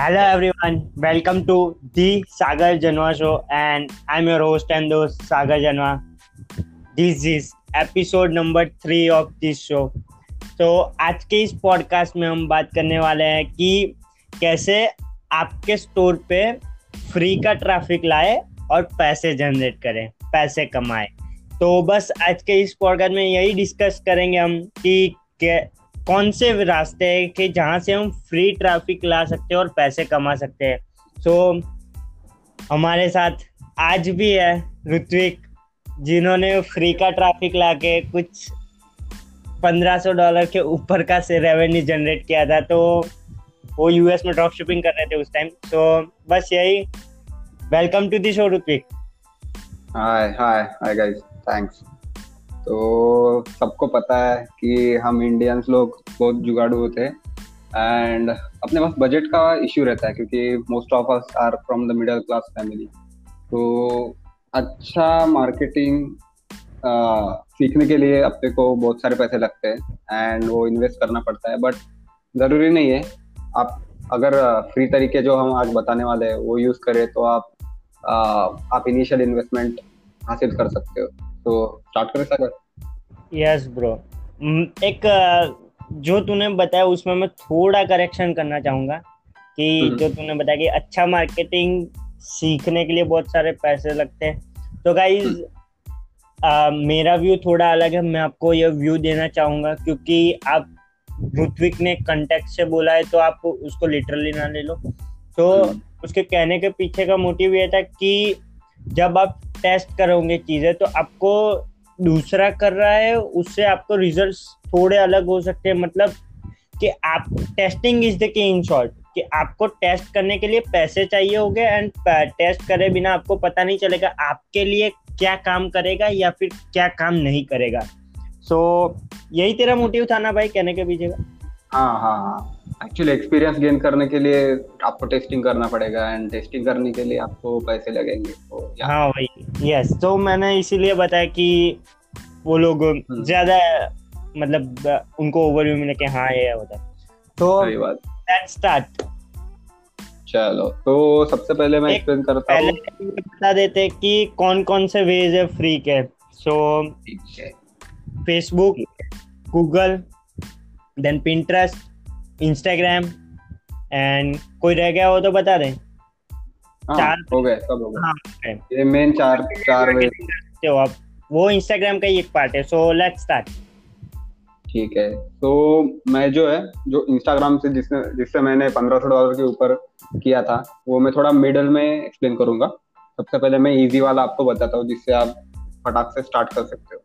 Hello everyone, welcome to the Sagar Janwa show and I'm your host and host Sagar Janwa. This is episode number three of this show. तो आज के इस podcast में हम बात करने वाले हैं कि कैसे आपके स्टोर पे फ्री का ट्रैफ़िक लाए और पैसे जनरेट करें पैसे कमाए तो बस आज के इस पॉडकास्ट में यही डिस्कस करेंगे हम कि कौन से रास्ते हैं कि जहाँ से हम फ्री ट्रैफ़िक ला सकते हैं और पैसे कमा सकते हैं? सो so, हमारे साथ आज भी है ऋत्विक जिन्होंने फ्री का ट्रैफ़िक ला के कुछ पंद्रह सौ डॉलर के ऊपर का से रेवेन्यू जनरेट किया था। तो वो यूएस में ड्रॉप शिपिंग कर रहे थे उस टाइम तो बस यही। Welcome to the show Ritvik. Hi hi hi guys thanks तो सबको पता है कि हम इंडियंस लोग बहुत जुगाड़ू होते हैं एंड अपने पास बजट का इश्यू रहता है क्योंकि most of us are from the middle class family तो अच्छा मार्केटिंग सीखने के लिए अपने को बहुत सारे पैसे लगते हैं एंड वो इन्वेस्ट करना पड़ता है। बट ज़रूरी नहीं है। आप अगर फ्री तरीके जो हम आज बताने वाले हैं वो यूज़ करें तो आप आ, आप इनिशियल इन्वेस्टमेंट हासिल कर सकते हो। तो स्टार्ट करें सर यस ब्रो एक जो तूने बताया उसमें मैं थोड़ा करेक्शन करना चाहूँगा कि हम्म। जो तूने बताया कि अच्छा मार्केटिंग सीखने के लिए बहुत सारे पैसे लगते हैं तो गाइज़ हम्म। मेरा व्यू थोड़ा अलग है मैं आपको यह व्यू देना चाहूँगा क्योंकि आप ऋत्विक ने कंटेक्ट से बोला है तो आप उसको लिटरली ना ले लो तो हम्म। उसके कहने के पीछे का मोटिव ये था कि जब आप टेस्ट करोगे चीज़ें तो आपको दूसरा कर रहा है उससे आपको रिज़ल्ट थोड़े अलग हो सकते हैं। मतलब कि आप टेस्टिंग इज़ द की इन शॉर्ट कि आपको टेस्ट करने के लिए पैसे चाहिए होंगे एंड टेस्ट करे बिना आपको पता नहीं चलेगा आपके लिए क्या काम करेगा या फिर क्या काम नहीं करेगा। सो so, यही तेरा मोटिव था ना भाई कहने के पीछे हाँ हाँ हाँ। एक्चुअली एक्सपीरियंस गेन करने के लिए आपको टेस्टिंग करना पड़ेगा एंड टेस्टिंग करने के लिए आपको पैसे लगेंगे। तो हाँ भाई यस तो मैंने इसीलिए बताया कि वो लोग हम्म। ज़्यादा मतलब उनको ओवरव्यू मिले कि हाँ ये होता है। तो लेट्स स्टार्ट चलो तो सबसे पहले मैं एक्सप्लेन करता हूँ। पहले बता देते कि कौन कौन से वेज है फ्री के। So Facebook Google then Pinterest Instagram and कोई रह गया हो तो बता दें। हाँ, चार हो गए सब हो गए। हाँ, ये मेन चार चार वे हो आप वो इंस्टाग्राम का ही एक पार्ट है सो लेट्स स्टार्ट ठीक है तो मैं जो है जो इंस्टाग्राम से जिसने जिससे मैंने पंद्रह सौ डॉलर के ऊपर किया था वो मैं थोड़ा मिडल में एक्सप्लेन करूँगा। सबसे पहले मैं इजी वाला आपको बताता हूँ जिससे आप फटाक से स्टार्ट कर सकते हो।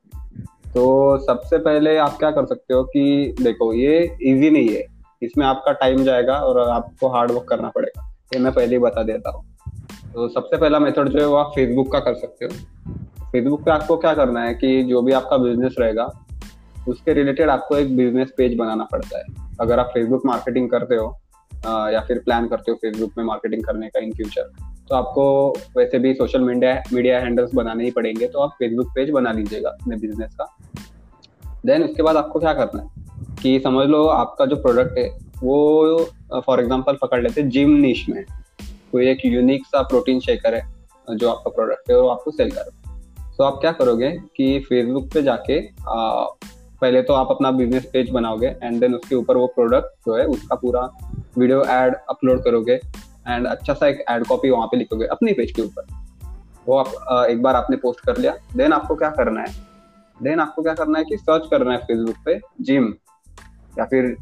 तो सबसे पहले आप क्या कर सकते हो कि देखो ये इजी नहीं है। इसमें आपका टाइम जाएगा और आपको हार्ड वर्क करना पड़ेगा। ये मैं पहले ही बता देता हूँ। तो सबसे पहला मेथड जो है वो आप फेसबुक का कर सकते हो। फेसबुक पे आपको क्या करना है कि जो भी आपका बिज़नेस रहेगा, उसके रिलेटेड आपको एक बिज़नेस पेज बनाना पड़ता है। अगर आप फेसबुक मार्केटिंग करते हो या फिर प्लान करते हो फेसबुक में मार्केटिंग करने का इन फ्यूचर तो आपको वैसे भी सोशल मीडिया मीडिया हैंडल्स बनाने ही पड़ेंगे। तो आप फेसबुक पेज बना लीजिएगा अपने बिज़नेस का। देन उसके बाद आपको क्या करना है? कि समझ लो आपका जो प्रोडक्ट है वो फॉर एग्जांपल पकड़ लेते जिम निश में। कोई एक यूनिक सा प्रोटीन शेकर है जो आपका प्रोडक्ट है वो आपको सेल कर तो आप क्या करोगे कि फेसबुक पे जाके आ, पहले तो आप अपना बिज़नेस पेज बनाओगे एंड देन उसके ऊपर वो प्रोडक्ट जो है उसका पूरा वीडियो एड अपलोड करोगे एंड अच्छा सा एक एड कॉपी वहाँ पे लिखोगे अपने पेज के ऊपर। वो आप आ, एक बार आपने पोस्ट कर लिया देन आपको क्या करना है? देन आपको क्या करना है कि सर्च करना है फेसबुक पे जिम या फिर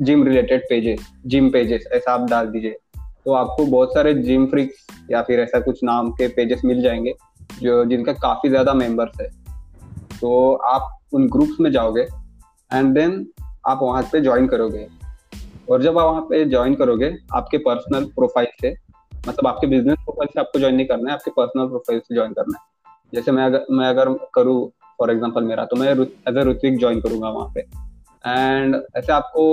gym related pages gym pages ऐसा आप डाल दीजिए। तो आपको बहुत सारे जिम फ्रिक्स या फिर ऐसा कुछ नाम के पेजेस मिल जाएँगे, जो जिनका काफ़ी ज़्यादा मेंबर्स है। तो आप उन ग्रुप्स में जाओगे एंड देन आप वहाँ पे ज्वाइन करोगे। और जब आप वहाँ पे ज्वाइन करोगे, आपके पर्सनल प्रोफ़ाइल से मतलब आपके बिज़नेस प्रोफ़ाइल से आपको ज्वाइन नहीं करना है, आपके पर्सनल प्रोफ़ाइल से ज्वाइन करना है। जैसे मैं अगर मैं अगर करूँ फॉर एग्ज़ाम्पल मेरा तो मैं एज ए ज्वाइन करूँगा वहाँ पे। एंड ऐसे आपको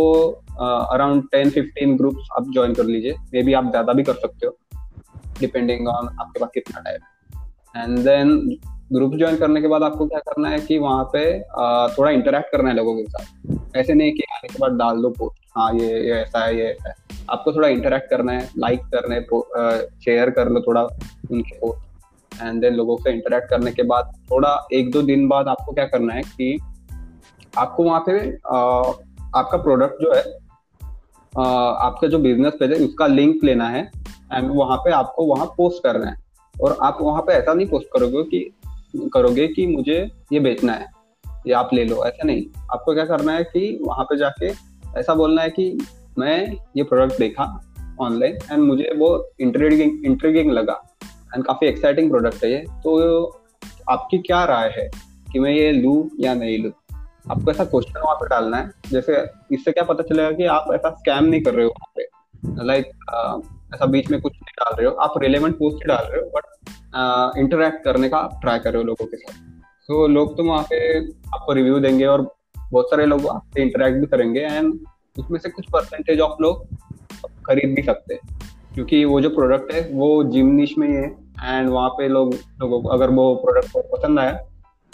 अराउंड टेन फिफ्टीन ग्रुप्स आप ज्वाइन कर लीजिए। मे बी आप ज़्यादा भी कर सकते हो डिपेंडिंग ऑन आपके पास कितना time and then group join करने के बाद आपको क्या करना है कि वहाँ पे थोड़ा इंटरेक्ट करना है लोगों के साथ। ऐसे नहीं कि आने के बाद डाल दो पोस्ट हाँ ये ये ऐसा है, ये ऐसा है। आपको थोड़ा इंटरेक्ट करना है लाइक करना है शेयर कर लो थोड़ा उनके पोस्ट एंड देन लोगों से इंटरेक्ट करने के बाद, थोड़ा एक दो दिन बाद आपको क्या करना है कि आपको वहाँ पे आपका प्रोडक्ट जो है आपका जो बिज़नेस पेज है, उसका लिंक लेना है एंड वहाँ पे आपको वहाँ पोस्ट करना है। और आप वहाँ पे ऐसा नहीं पोस्ट करोगे कि करोगे कि मुझे ये बेचना है, ये आप ले लो, ऐसा नहीं। आपको क्या करना है कि वहाँ पे जाके ऐसा बोलना है कि मैं ये प्रोडक्ट देखा ऑनलाइन एंड मुझे वो इंट्रीगिंग इंट्रीगिंग लगा एंड काफ़ी एक्साइटिंग प्रोडक्ट है ये। तो आपकी क्या राय है कि मैं ये लू या नहीं लू? आपको ऐसा क्वेश्चन वहाँ पे डालना है। जैसे इससे क्या पता चलेगा कि आप ऐसा स्कैम नहीं कर रहे हो वहाँ पे। लाइक ऐसा बीच में कुछ नहीं डाल रहे हो। आप रिलेवेंट पोस्ट डाल रहे हो बट इंटरेक्ट करने का ट्राई कर रहे हो लोगों के साथ। तो लोग तो वहाँ पे आपको रिव्यू देंगे और बहुत सारे लोग आपसे इंटरेक्ट भी करेंगे एंड उसमें से कुछ परसेंटेज ऑफ़ लोग खरीद भी सकते हैं। क्योंकि वो जो प्रोडक्ट है, वो जिम निश में ही है। एंड वहाँ पे लोग, लोगों को, अगर वो प्रोडक्ट पसंद आया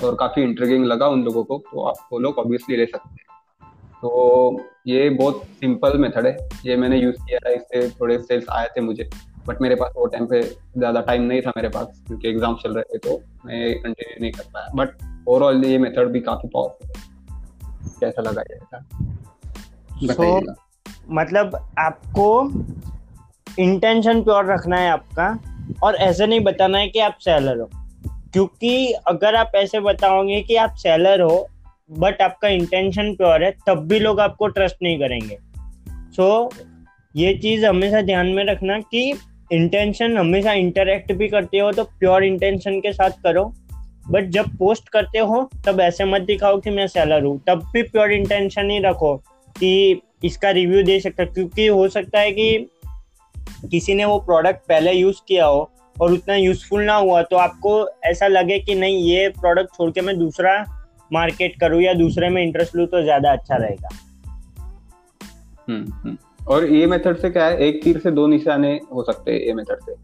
और काफ़ी इंटरेस्टिंग लगा उन लोगों को तो आप वो लोग ऑब्वियसली ले सकते हैं। तो ये बहुत सिंपल मेथड है। ये मैंने यूज़ किया था इससे थोड़े सेल्स आए थे मुझे बट मेरे पास वो टाइम पे ज़्यादा टाइम नहीं था मेरे पास क्योंकि एग्ज़ाम चल रहे थे तो मैं कंटिन्यू नहीं कर पाया। बट ओवरऑल ये मेथड भी काफ़ी पावरफुल है। कैसा लगा ये so, मतलब आपको इंटेंशन प्योर रखना है आपका और ऐसे नहीं बताना है कि आप सेलर हो। क्योंकि अगर आप ऐसे बताओगे कि आप सेलर हो बट आपका इंटेंशन प्योर है तब भी लोग आपको ट्रस्ट नहीं करेंगे। सो so, ये चीज़ हमेशा ध्यान में रखना कि इंटेंशन हमेशा इंटरेक्ट भी करते हो तो प्योर इंटेंशन के साथ करो। बट जब पोस्ट करते हो तब ऐसे मत दिखाओ कि मैं सेलर हूँ। तब भी प्योर इंटेंशन ही रखो कि इसका रिव्यू दे सकता क्योंकि हो सकता है कि किसी ने वो प्रोडक्ट पहले यूज़ किया हो और उतना यूजफुल ना हुआ तो आपको ऐसा लगे कि नहीं ये प्रोडक्ट छोड़ के मैं दूसरा मार्केट करूँ या दूसरे में इंटरेस्ट लू तो ज़्यादा अच्छा रहेगा। हम्म, हम्म। और ये मेथड से क्या है? एक तीर से दो निशाने हो सकते हैं ये मेथड से।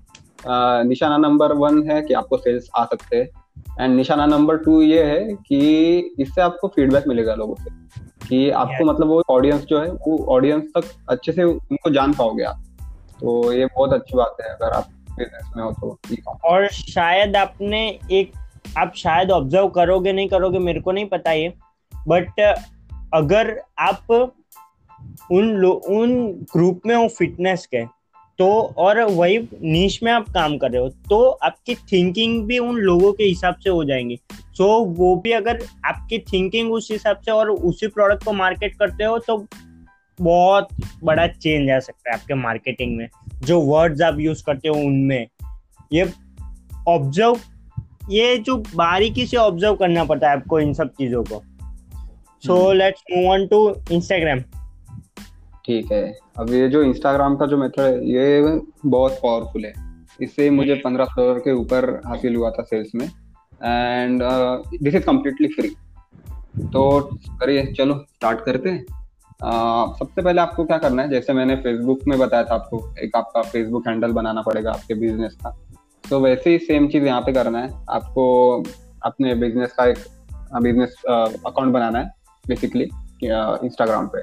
आ, निशाना नंबर वन है कि आपको सेल्स आ सकते हैं। एंड निशाना नंबर टू ये है कि इससे आपको फीडबैक मिलेगा लोगों से कि आपको मतलब वो ऑडियंस जो है वो ऑडियंस तक अच्छे से उनको जान पाओगे आप। तो ये बहुत अच्छी बात है अगर आप बिज़नेस में हो तो और शायद आपने एक आप शायद ऑब्ज़र्व करोगे नहीं करोगे मेरे को नहीं पता ये बट अगर आप उन उन ग्रुप में हो फिटनेस के तो और वही नीच में आप काम कर रहे हो तो आपकी थिंकिंग भी उन लोगों के हिसाब से हो जाएँगी। सो so, वो भी अगर आपकी थिंकिंग उस हिसाब से और उसी प्रोडक्ट को मार्केट करते हो तो बहुत बड़ा चेंज आ सकता है आपके मार्केटिंग में। जो वर्ड्स आप यूज़ करते हो उनमें। ये ऑब्ज़र्व ये जो बारीकी से ऑब्ज़र्व करना पड़ता है आपको इन सब चीज़ों को। So let's move on to Instagram ठीक है। अब ये जो इंस्टाग्राम का जो मेथड है ये बहुत पावरफुल है। इससे मुझे पंद्रह डॉलर के ऊपर हासिल हुआ था सेल्स में। And this is completely free तो करिए चलो स्टार्ट करते हैं। सबसे पहले आपको क्या करना है? जैसे मैंने फेसबुक में बताया था आपको, एक आपका फेसबुक हैंडल बनाना पड़ेगा आपके बिज़नेस का। तो वैसे ही सेम चीज़ यहाँ पे करना है। आपको अपने बिज़नेस का एक बिज़नेस अकाउंट बनाना है बेसिकली इंस्टाग्राम पे।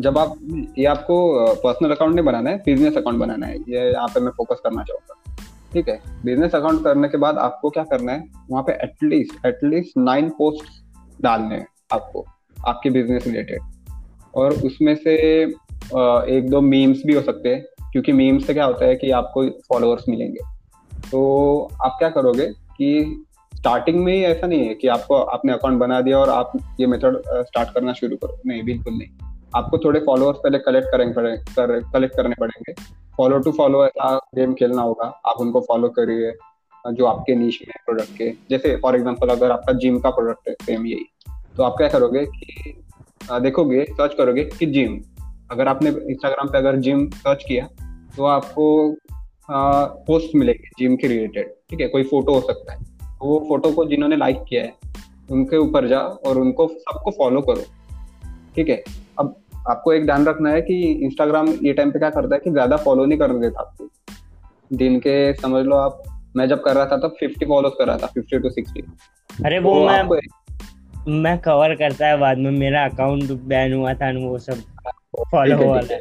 जब आप, ये आपको पर्सनल अकाउंट नहीं बनाना है बिज़नेस अकाउंट बनाना है। ये यहाँ पे मैं फोकस करना चाहूँगा। ठीक है? बिज़नेस अकाउंट करने के बाद आपको क्या करना है? वहाँ पे एटलीस्ट एटलीस्ट नाइन पोस्ट डालने हैं आपको, आपके बिज़नेस रिलेटेड और उसमें से एक दो मीम्स भी हो सकते हैं क्योंकि मीम्स से क्या होता है कि आपको फॉलोअर्स मिलेंगे। तो आप क्या करोगे कि स्टार्टिंग में ही ऐसा नहीं है कि आपको आपने अकाउंट बना दिया और आप ये मेथड स्टार्ट करना शुरू करो। नहीं बिल्कुल नहीं। आपको थोड़े फॉलोअर्स पहले कलेक्ट करेंगे पड़े कर, कलेक्ट करने पड़ेंगे। फॉलो टू फॉलो ऐसा गेम खेलना होगा। आप उनको फॉलो करिए जो आपके नीच में प्रोडक्ट के। जैसे फॉर एग्ज़ाम्पल अगर आपका जिम का प्रोडक्ट है सेम यही। तो आप क्या करोगे कि देखोगे सर्च करोगे कि जिम अगर आपने इंस्टाग्राम पे अगर जिम सर्च किया तो आपको पोस्ट मिलेगी जिम के रिलेटेड ठीक है? कोई फ़ोटो हो सकता है। तो वो फ़ोटो को जिन्होंने लाइक किया है उनके ऊपर जा और उनको सबको फॉलो करो। ठीक है? अब आपको एक ध्यान रखना है कि इंस्टाग्राम ये टाइम पे क्या करता है कि ज़्यादा फॉलो नहीं करने देता आपको। दिन के समझ लो आप मैं जब कर रहा था तब फिफ्टी फॉलो कर रहा था फिफ्टी टू सिक्सटी अरे वो तो मैं मैं कवर करता है बाद में मेरा अकाउंट बैन हुआ था वो सब फॉलो वाला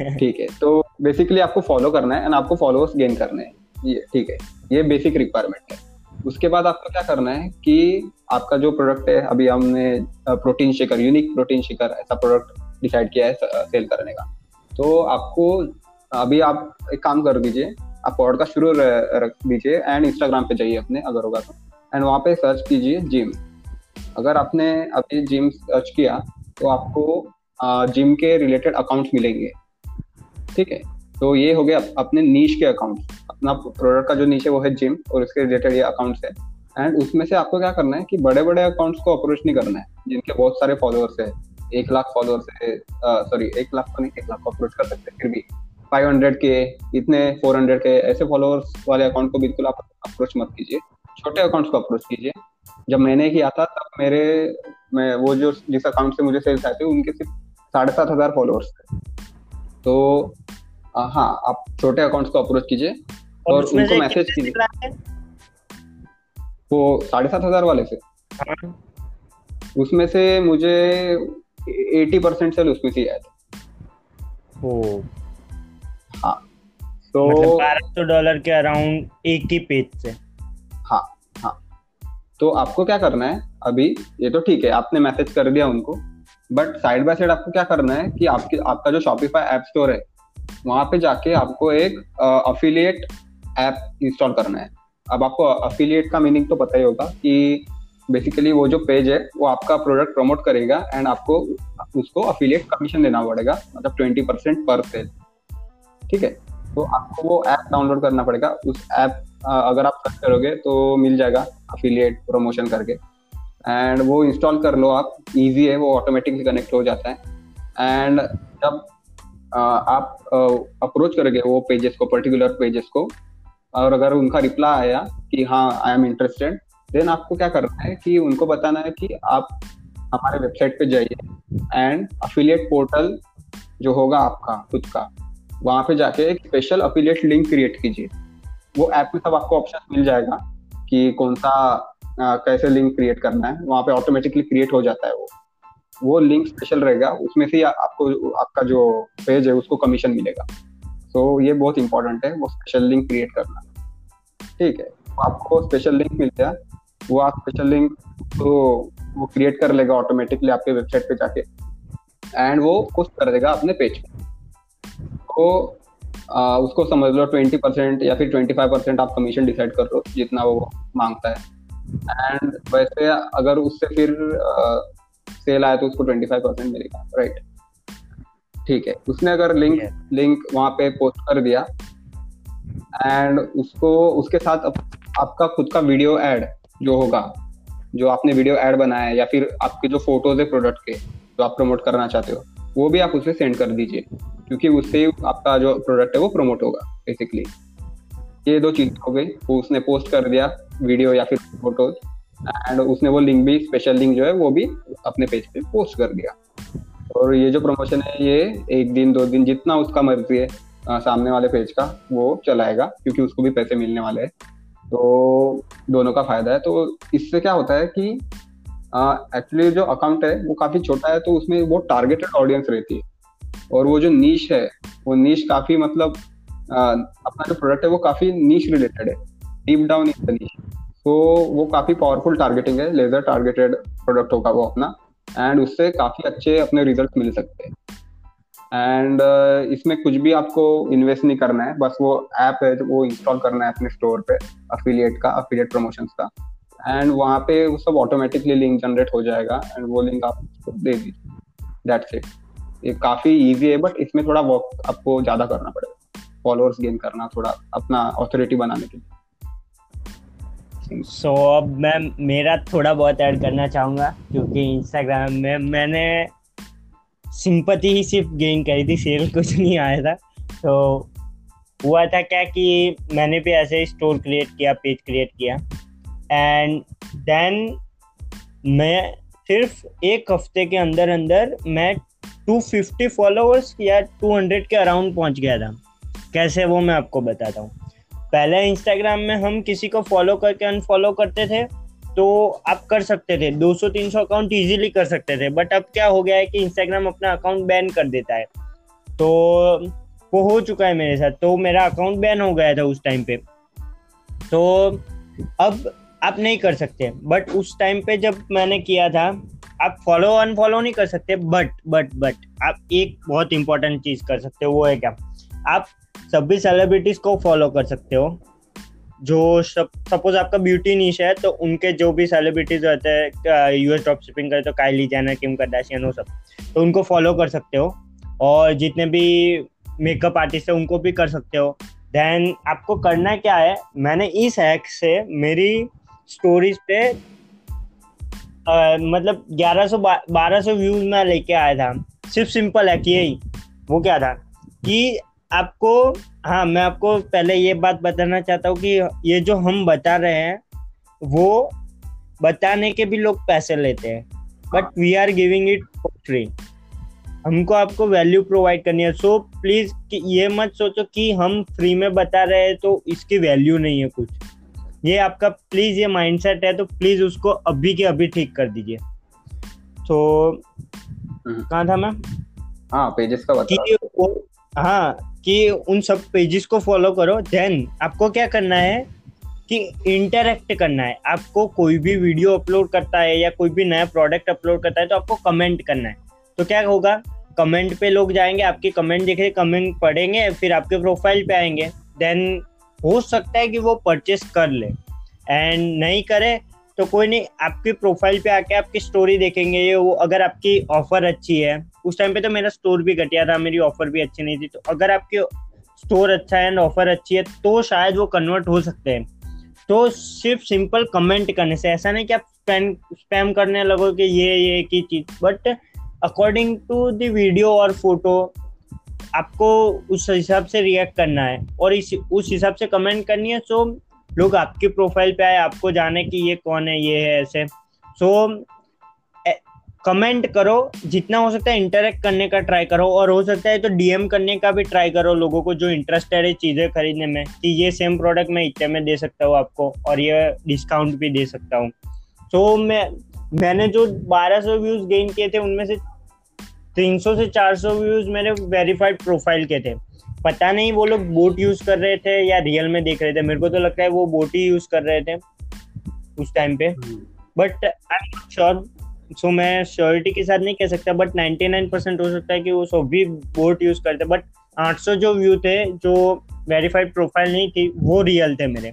ठीक है। तो बेसिकली आपको फॉलो करना है एंड आपको फॉलोअर्स गेन करने हैं। ये ठीक है ये बेसिक रिक्वायरमेंट है। उसके बाद आपको क्या करना है कि आपका जो प्रोडक्ट है अभी हमने protein shaker unique protein shaker ऐसा प्रोडक्ट डिसाइड किया है सेल करने का। तो आपको अभी आप एक काम कर दीजिए आप पॉडकास्ट शुरू रख दीजिए एंड इंस्टाग्राम पे जाइए अपने अगर होगा तो। एंड वहाँ पे सर्च कीजिए जिम अगर आपने अभी जिम सर्च किया तो आपको जिम के रिलेटेड अकाउंट्स मिलेंगे। ठीक है? तो ये हो गया अपने नीच के अकाउंट अपना प्रोडक्ट का जो नीच वो है जिम और उसके रिलेटेड ये अकाउंट्स है। एंड उसमें से आपको क्या करना है कि बड़े बड़े अकाउंट्स को अप्रोच नहीं करना है, जिनके बहुत सारे फॉलोअर्स है। एक लाख फॉलोअर्स है सॉरी एक लाख तो नहीं, एक लाख को अप्रोच कर सकते फिर भी। फाइव हंड्रेड के, इतने फोर हंड्रेड के, ऐसे फॉलोअर्स वाले अकाउंट को बिल्कुल आप अप्रोच मत कीजिए। छोटे अकाउंट्स को अप्रोच कीजिए। जब मैंने किया था तब मेरे मैं वो जो जिस अकाउंट से मुझे सेल्स आए थे उनके सिर्फ़ साढ़े सात हज़ार फॉलोअर्स थे। तो हाँ आप छोटे अकाउंट्स को अप्रोच कीजिए और और उनको मैसेज कीजिए। वो साढ़े सात हज़ार वाले से हाँ। उसमें से मुझे एटी परसेंट सेल उसमें से आया था। हाँ तो मतलब बारह सौ डॉलर के अराउंड एक ही पेज से। हाँ हाँ तो आपको क्या करना है? अभी ये तो ठीक है, आपने मैसेज कर दिया उनको बट साइड बाय साइड आपको क्या करना है कि आपके, आपका जो शॉपिफाई ऐप स्टोर है, वहाँ पे जाके आपको एक अफिलिएट ऐप इंस्टॉल करना है। अब आपको अफिलिएट का मीनिंग तो पता ही होगा कि बेसिकली वो जो पेज है, वो आपका प्रोडक्ट प्रमोट करेगा एंड आपको उसको अफिलिएट कमीशन देना पड़ेगा मतलब ट्वेंटी परसेंट पर सेल ठीक है? तो आपको वो ऐप डाउनलोड करना पड़ेगा, उस ऐप अगर आप सर्च करोगे तो मिल जाएगा अफिलिएट प्रमोशन करके। एंड वो इंस्टॉल कर लो आप इजी है, वो ऑटोमेटिकली कनेक्ट हो जाता है। एंड जब आप अप्रोच करोगे वो पेजेस को पर्टिकुलर पेजेस को, और अगर उनका रिप्लाई आया कि हाँ आई एम इंटरेस्टेड देन आपको क्या करना है कि उनको बताना है कि आप हमारे वेबसाइट पे जाइए एंड अफिलिएट पोर्टल जो होगा आपका, खुद का, वहाँ पे जाके एक स्पेशल अफिलिएट लिंक क्रिएट कीजिए। वो ऐप में सब आपको ऑप्शन मिल जाएगा कि कौन सा आ, कैसे लिंक क्रिएट करना है वहाँ पे ऑटोमेटिकली क्रिएट हो जाता है वो। वो लिंक स्पेशल रहेगा उसमें से आपको आपका जो पेज है उसको कमीशन मिलेगा। तो so, ये बहुत इंपॉर्टेंट है वो स्पेशल लिंक क्रिएट करना। ठीक है तो आपको स्पेशल लिंक मिल गया। वो आप स्पेशल लिंक तो वो क्रिएट कर लेगा ऑटोमेटिकली आपके वेबसाइट पे जाके। एंड वो पोस्ट कर देगा अपने पेज पे। तो आ, उसको समझ लो ट्वेंटी परसेंट या फिर ट्वेंटी फाइव परसेंट आप कमीशन डिसाइड कर लो जितना वो माँगता है। एंड वैसे अगर उससे फिर सेल आया तो उसको ट्वेंटी फाइव परसेंट मिलेगा राइट ठीक है। उसने अगर लिंक लिंक वहाँ पे पोस्ट कर दिया एंड उसको उसके साथ आपका खुद का वीडियो एड जो होगा जो आपने वीडियो एड बनाया है या फिर आपके जो फ़ोटोज़ है प्रोडक्ट के जो आप प्रमोट करना चाहते हो वो भी आप उसे सेंड कर दीजिए क्योंकि उससे आपका जो प्रोडक्ट है वो प्रमोट होगा बेसिकली ये दो चीज़ हो गई। वो उसने पोस्ट कर दिया वीडियो या फिर फ़ोटोज़ एंड उसने वो लिंक भी स्पेशल लिंक जो है वो भी अपने पेज पे पोस्ट कर दिया। और ये जो प्रमोशन है ये एक दिन दो दिन जितना उसका मर्ज़ी है आ, सामने वाले पेज का वो चलाएगा क्योंकि उसको भी पैसे मिलने वाले हैं। तो दोनों का फ़ायदा है। तो इससे क्या होता है कि एक्चुअली जो अकाउंट है वो काफ़ी छोटा है तो उसमें वो टारगेटेड ऑडियंस रहती है। और वो जो नीच है वो नीच काफ़ी मतलब अपना जो प्रोडक्ट है वो काफ़ी नीच रिलेटेड है। डीप डाउन इन द नीच तो वो काफ़ी पावरफुल टारगेटिंग है लेजर टारगेटेड प्रोडक्ट होगा वो अपना। एंड उससे काफ़ी अच्छे अपने रिज़ल्ट मिल सकते हैं। एंड uh, इसमें कुछ भी आपको इन्वेस्ट नहीं करना है बस वो ऐप है वो इंस्टॉल करना है अपने स्टोर पे अफिलिएट का अफिलिएट प्रमोशंस का। एंड वहाँ पे वो सब ऑटोमेटिकली लिंक जनरेट हो जाएगा एंड वो लिंक आप दे दीजिए। दैट्स इट ये काफ़ी इजी है बट इसमें थोड़ा वर्क आपको ज़्यादा करना पड़ेगा। फॉलोअर्स गेन करना थोड़ा अपना ऑथोरिटी बनाने के लिए। सो so, अब मैं मेरा थोड़ा बहुत ऐड करना चाहूँगा क्योंकि इंस्टाग्राम में मैंने सिंपति ही सिर्फ़ गेन करी थी सेल कुछ नहीं आया था। तो हुआ था क्या कि मैंने भी ऐसे स्टोर क्रिएट किया पेज क्रिएट किया। एंड देन मैं सिर्फ़ एक हफ़्ते के अंदर अंदर मैं 250 फॉलोअर्स या 200 के अराउंड पहुँच गया था। कैसे वो मैं आपको बताता हूँ। पहले इंस्टाग्राम में हम किसी को फॉलो करके अनफॉलो करते थे तो आप कर सकते थे। 200-300 अकाउंट इजीली कर सकते थे। बट अब क्या हो गया है कि इंस्टाग्राम अपना अकाउंट बैन कर देता है। तो वो हो चुका है मेरे साथ। तो मेरा अकाउंट बैन हो गया था उस टाइम पे। तो अब आप नहीं कर सकते। बट उस टाइम पे जब मैंने किया था, आप फॉलो अनफॉलो नहीं कर सकते बट बट बट आप एक बहुत इंपॉर्टेंट चीज़ कर सकते हो, वो है क्या? आप सभी सेलिब्रिटीज को फॉलो कर सकते हो, जो सपोज़ आपका ब्यूटी निश है तो उनके जो भी सेलिब्रिटीज रहते हैं यूएस ड्रॉप शिपिंग करे तो काइली जैनर किम करदाशियन वो सब तो उनको फॉलो कर सकते हो। और जितने भी मेकअप आर्टिस्ट है, उनको भी कर सकते हो। देन आपको करना क्या है, मैंने इस हैक से मेरी स्टोरीज पे आ, मतलब 1100 1200 व्यूज़ में लेके आया था। सिर्फ़ सिंपल है कि यही वो क्या था? कि आपको हाँ मैं आपको पहले ये बात बताना चाहता हूँ कि ये जो हम बता रहे हैं वो बताने के भी लोग पैसे लेते हैं। But we are giving it free हमको आपको वैल्यू प्रोवाइड करनी है। सो so, प्लीज़ ये मत सोचो कि हम फ्री में बता रहे हैं तो इसकी वैल्यू नहीं है कुछ। ये आपका प्लीज़ ये माइंडसेट है तो प्लीज़ उसको अभी के अभी ठीक कर दीजिए। तो हम्म। कहा था मैं हाँ पेजेस का बता हाँ कि उन सब पेजेस को फॉलो करो। देन आपको क्या करना है कि इंटरेक्ट करना है। आपको कोई भी वीडियो अपलोड करता है या कोई भी नया प्रोडक्ट अपलोड करता है तो आपको कमेंट करना है। तो क्या होगा? कमेंट पे लोग जाएँगे आपके कमेंट देखे कमेंट पढ़ेंगे फिर आपके प्रोफ़ाइल पे आएँगे। देन हो सकता है कि वो परचेस कर ले। एंड नहीं करे तो कोई नहीं, आपकी प्रोफ़ाइल पे आके आपकी स्टोरी देखेंगे ये, वो अगर आपकी ऑफ़र अच्छी है। उस टाइम पे तो मेरा स्टोर भी घटिया था, मेरी ऑफ़र भी अच्छी नहीं थी तो अगर आपकी स्टोर अच्छा है एंड ऑफ़र अच्छी है तो शायद वो कन्वर्ट हो सकते हैं। तो सिर्फ़ सिंपल कमेंट करने से, ऐसा नहीं कि आप स्पैम स्पैम करने लगो कि ये ये की चीज़ but according to the video और फ़ोटो आपको उस हिसाब से रिएक्ट करना है। और इस, उस हिसाब से कमेंट करनी है सो लोग आपके प्रोफ़ाइल पे आए, आपको जाने कि ये कौन है, ये है, ऐसे। सो कमेंट करो, जितना हो सकता है इंटरेक्ट करने का ट्राई करो, और हो सकता है तो डीएम करने का भी ट्राई करो लोगों को, जो इंटरेस्टेड है चीज़ें खरीदने में, कि ये सेम प्रोडक्ट मैं इतने में दे सकता हूँ आपको, और ये डिस्काउंट भी दे सकता हूँ। तो मैं, मैंने जो 1200 व्यूज़ गेन किए थे, उनमें से 300 से 400 व्यूज़ मेरे वेरीफाइड प्रोफ़ाइल के थे। पता नहीं वो लोग बोट यूज़ कर रहे थे या रियल में देख रहे थे। मेरे को तो लगता है वो बोट ही यूज़ कर रहे थे उस टाइम पे। But I am not sure so मैं श्योरिटी के साथ नहीं कह सकता बट 99 परसेंट हो सकता है कि वो सब भी बोट यूज़ करते। बट 800 जो व्यू थे जो वेरीफाइड प्रोफ़ाइल नहीं थी वो रियल थे मेरे।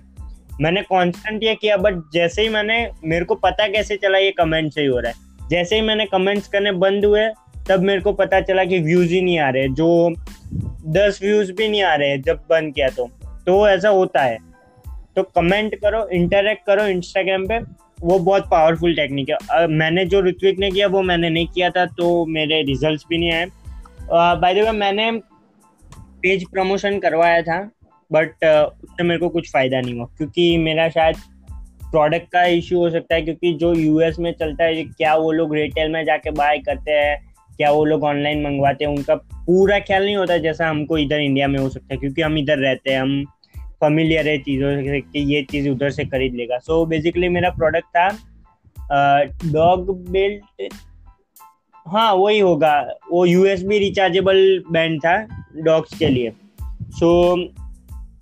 मैंने कॉन्स्टेंट ये किया बट जैसे ही मैंने मेरे को पता कैसे चला ये कमेंट से ही हो रहा है। जैसे ही मैंने कमेंट्स करने बंद हुए तब मेरे को पता चला कि व्यूज़ ही नहीं आ रहे, जो दस व्यूज़ भी नहीं आ रहे जब बंद किया तो। तो ऐसा होता है। तो कमेंट करो इंटरेक्ट करो इंस्टाग्राम पे, वो बहुत पावरफुल टेक्निक है। मैंने जो ऋत्विक ने किया, वो मैंने नहीं किया था तो मेरे रिजल्ट्स भी नहीं आए। बाय द वे मैंने पेज प्रमोशन करवाया था बट उससे मेरे को कुछ फ़ायदा नहीं हुआ, क्योंकि मेरा शायद प्रोडक्ट का इश्यू हो सकता है, क्योंकि जो यूएस में चलता है, क्या वो लोग रिटेल में जाके बाय करते हैं क्या वो लोग ऑनलाइन मंगवाते हैं उनका पूरा ख्याल नहीं होता जैसा हमको इधर इंडिया में हो सकता है क्योंकि हम इधर रहते हैं हम फमिलियर है चीज़ों से कि ये चीज़ उधर से खरीद लेगा। सो so, बेसिकली मेरा प्रोडक्ट था डॉग बेल्ट हाँ वही होगा वो यूएसबी रिचार्जेबल बैंड था डॉग्स के लिए। सो so,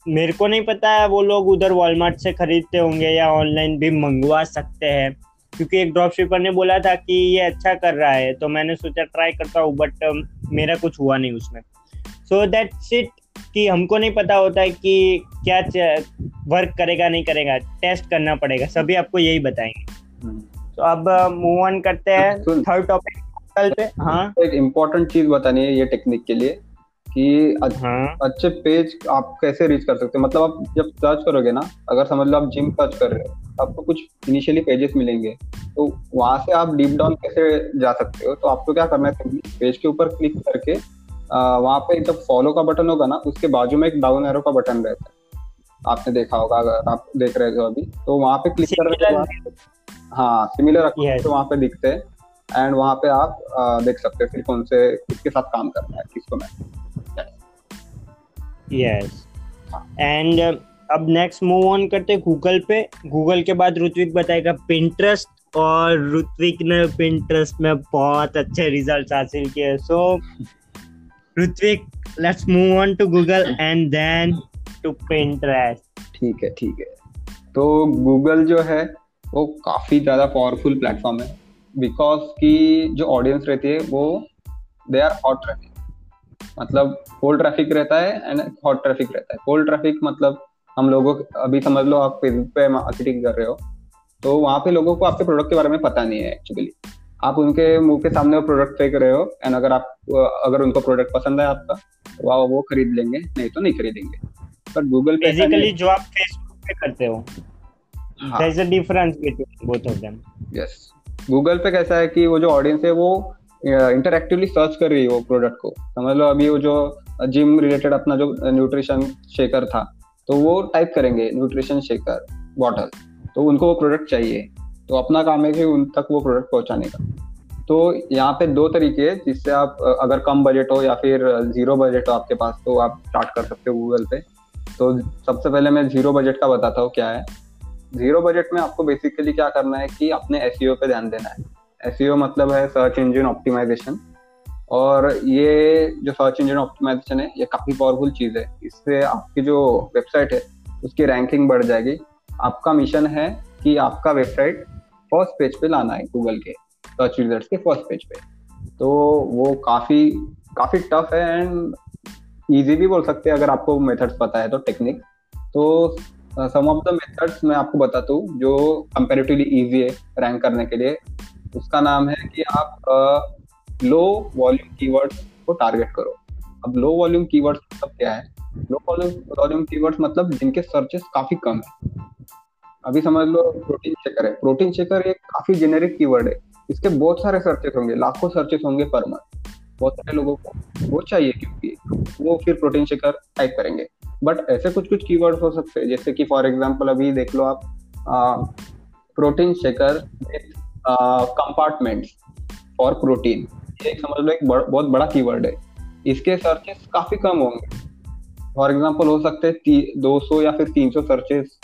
मेरे को नहीं पता है वो लोग उधर वॉलमार्ट से खरीदते होंगे या ऑनलाइन भी मंगवा सकते हैं। क्योंकि एक ड्रॉप शिपर ने बोला था कि ये अच्छा कर रहा है तो मैंने सोचा ट्राई करता हूँ बट मेरा कुछ हुआ नहीं उसमें। सो दैट्स इट कि हमको नहीं पता होता है कि क्या वर्क करेगा नहीं करेगा टेस्ट करना पड़ेगा सभी आपको यही बताएँगे। तो अब मूव ऑन करते हैं थर्ड टॉपिक पे हाँ? एक इम्पोर्टेंट चीज़ बतानी है ये टेक्निक के लिए। कि हाँ? अच्छे पेज आप कैसे रीच कर सकते हो? मतलब आप जब सर्च करोगे ना अगर समझ लो आप जिम सर्च कर रहे हो आपको कुछ इनिशियली पेजेस मिलेंगे तो वहाँ से आप डीप डाउन कैसे जा सकते हो? तो आपको क्या करना है पेज के ऊपर क्लिक करके वहाँ पे जब फॉलो का बटन होगा ना उसके बाजू में एक डाउन एरो का बटन रहता है। आपने देखा होगा अगर आप देख रहे हो अभी तो वहाँ पे क्लिक कर रहे हाँ सिमिलर तो वहाँ पे दिखते हैं। एंड वहाँ पे आप आ, देख सकते हैं फिर कौन से किसके साथ काम करना है किसको मैं यस एंड अब नेक्स्ट मूव ऑन करते गूगल पे। गूगल के बाद ऋत्विक बताएगा पिंटरेस्ट और ऋत्विक ने पिंटरेस्ट में बहुत अच्छे रिज़ल्ट हासिल किए। सो so, Rutvik, let's move on to Google and then to ठीक है ठीक है। तो गूगल जो है वो काफ़ी ज़्यादा पावरफुल प्लेटफॉर्म है। बिकॉज़ की जो ऑडियंस रहती है वो दे आर हॉट ट्रैफ़िक मतलब कोल्ड ट्रैफ़िक रहता है एंड हॉट ट्रैफ़िक रहता है। कोल्ड ट्रैफ़िक मतलब हम लोगों अभी समझ लो आप फेसबुक पे मार्केटिंग कर रहे हो तो वहाँ पे लोगों को आपके प्रोडक्ट के बारे में पता नहीं है एक्चुअली आप उनके मुँह के सामने वो प्रोडक्ट फेंक रहे हो एंड अगर आप अगर उनको प्रोडक्ट पसंद है आपका तो वह वो खरीद लेंगे नहीं तो नहीं खरीदेंगे। पर गूगल पे बेसिकली जो आप फेसबुक पे करते हो there is a difference between both of them yes Google पे कैसा है कि वो जो ऑडियंस है वो इंटरएक्टिवली सर्च कर रही है वो प्रोडक्ट को। समझ लो अभी वो जो जिम रिलेटेड अपना जो न्यूट्रिशन शेकर था तो वो टाइप करेंगे न्यूट्रिशन शेकर बॉटल तो उनको वो प्रोडक्ट चाहिए। तो अपना काम है कि उन तक वो प्रोडक्ट पहुँचाने का। तो यहाँ पे दो तरीके हैं जिससे आप, अगर कम बजट हो या फिर ज़ीरो बजट हो आपके पास तो आप स्टार्ट कर सकते हो गूगल पे। तो सबसे पहले मैं ज़ीरो बजट का बताता हूँ क्या है। ज़ीरो बजट में आपको बेसिकली क्या करना है कि अपने एस e पे ध्यान देना है। एस e मतलब है सर्च इंजन ऑप्टिमाइजेशन और ये जो सर्च इंजन ऑप्टिमाइजेशन है, ये काफ़ी पावरफुल चीज़ है। इससे आपकी जो वेबसाइट है, उसकी रैंकिंग बढ़ जाएगी। आपका मिशन है कि आपका वेबसाइट फ़र्स्ट पेज पे लाना है गूगल के सर्च रिज़ल्ट के फ़र्स्ट पेज पे। तो वो काफ़ी काफ़ी टफ है एंड इजी भी बोल सकते हैं अगर आपको मेथड्स पता है तो टेक्निक तो सम ऑफ़ द मेथड्स मैं आपको बताता हूँ जो कंपेरेटिवली इजी है रैंक करने के लिए। उसका नाम है कि आप लो वॉल्यूम कीवर्ड्स को टारगेट करो। अब लो वॉल्यूम कीवर्ड्स मतलब क्या है? लो वॉल्यूम कीवर्ड्स मतलब जिनके सर्चेस काफ़ी कम है। अभी समझ लो प्रोटीन चेकर है। प्रोटीन चेकर एक काफ़ी जेनेरिक कीवर्ड है। इसके बहुत सारे सर्चेस होंगे, लाखों सर्चेस होंगे पर मंथ बहुत सारे लोगों को वो चाहिए क्योंकि वो फिर प्रोटीन शेकर टाइप करेंगे। बट ऐसे कुछ कुछ कीवर्ड्स हो सकते हैं। जैसे कि फॉर एग्जांपल अभी देख लो आप protein shaker compartments for protein एक समझ लो एक बड़, बहुत बड़ा कीवर्ड है। इसके सर्चेस काफ़ी कम होंगे। फॉर एग्ज़ाम्पल हो सकते हैं दो सौ या फिर तीन सौ सर्चेस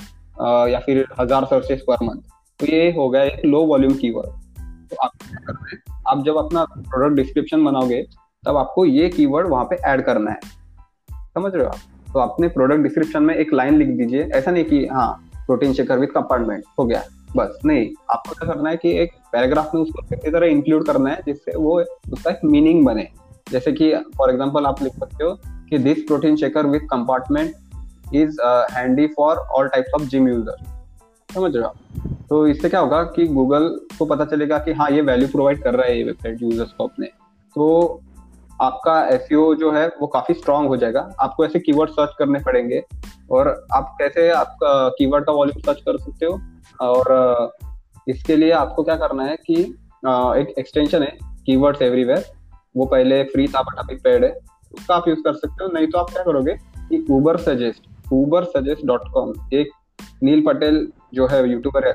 या फिर हज़ार सर्चेस पर मंथ तो ये हो गया एक लो वॉल्यूम कीवर्ड तो आप क्या कर रहे हैं? आप जब अपना प्रोडक्ट डिस्क्रिप्शन बनाओगे तब आपको ये कीवर्ड वहाँ पे ऐड करना है। समझ रहे हो आप? तो अपने प्रोडक्ट डिस्क्रिप्शन में एक लाइन लिख दीजिए। ऐसा नहीं कि हाँ प्रोटीन शेकर विथ कंपार्टमेंट हो गया। बस, नहीं, आपको क्या करना है कि एक पैराग्राफ में उसको इसी तरह इंक्लूड करना है जिससे वो उसका एक मीनिंग बने। जैसे कि फॉर एग्ज़ाम्पल आप लिख सकते हो कि this protein shaker with compartment is handy for all types of gym user समझ रहे हो तो इससे क्या होगा कि गूगल को पता चलेगा कि हाँ ये वैल्यू प्रोवाइड कर रहा है ये वेबसाइट यूज़र्स को अपने। तो आपका एस e जो है, वो काफ़ी स्ट्रांग हो जाएगा। आपको ऐसे कीवर्ड सर्च करने पड़ेंगे और आप कैसे आपका कीवर्ड का वॉल्यूम सर्च कर सकते हो? और इसके लिए आपको क्या करना है कि एक एक्सटेंशन है कीवर्ड्स एवरीवेयर वो पहले फ्री था बट अभी पेड है. उसका आप यूज़ कर सकते हो. नहीं तो आप क्या करोगे कि Uber suggest Uber suggest dot com एक नील पटेल जो है यूट्यूबर है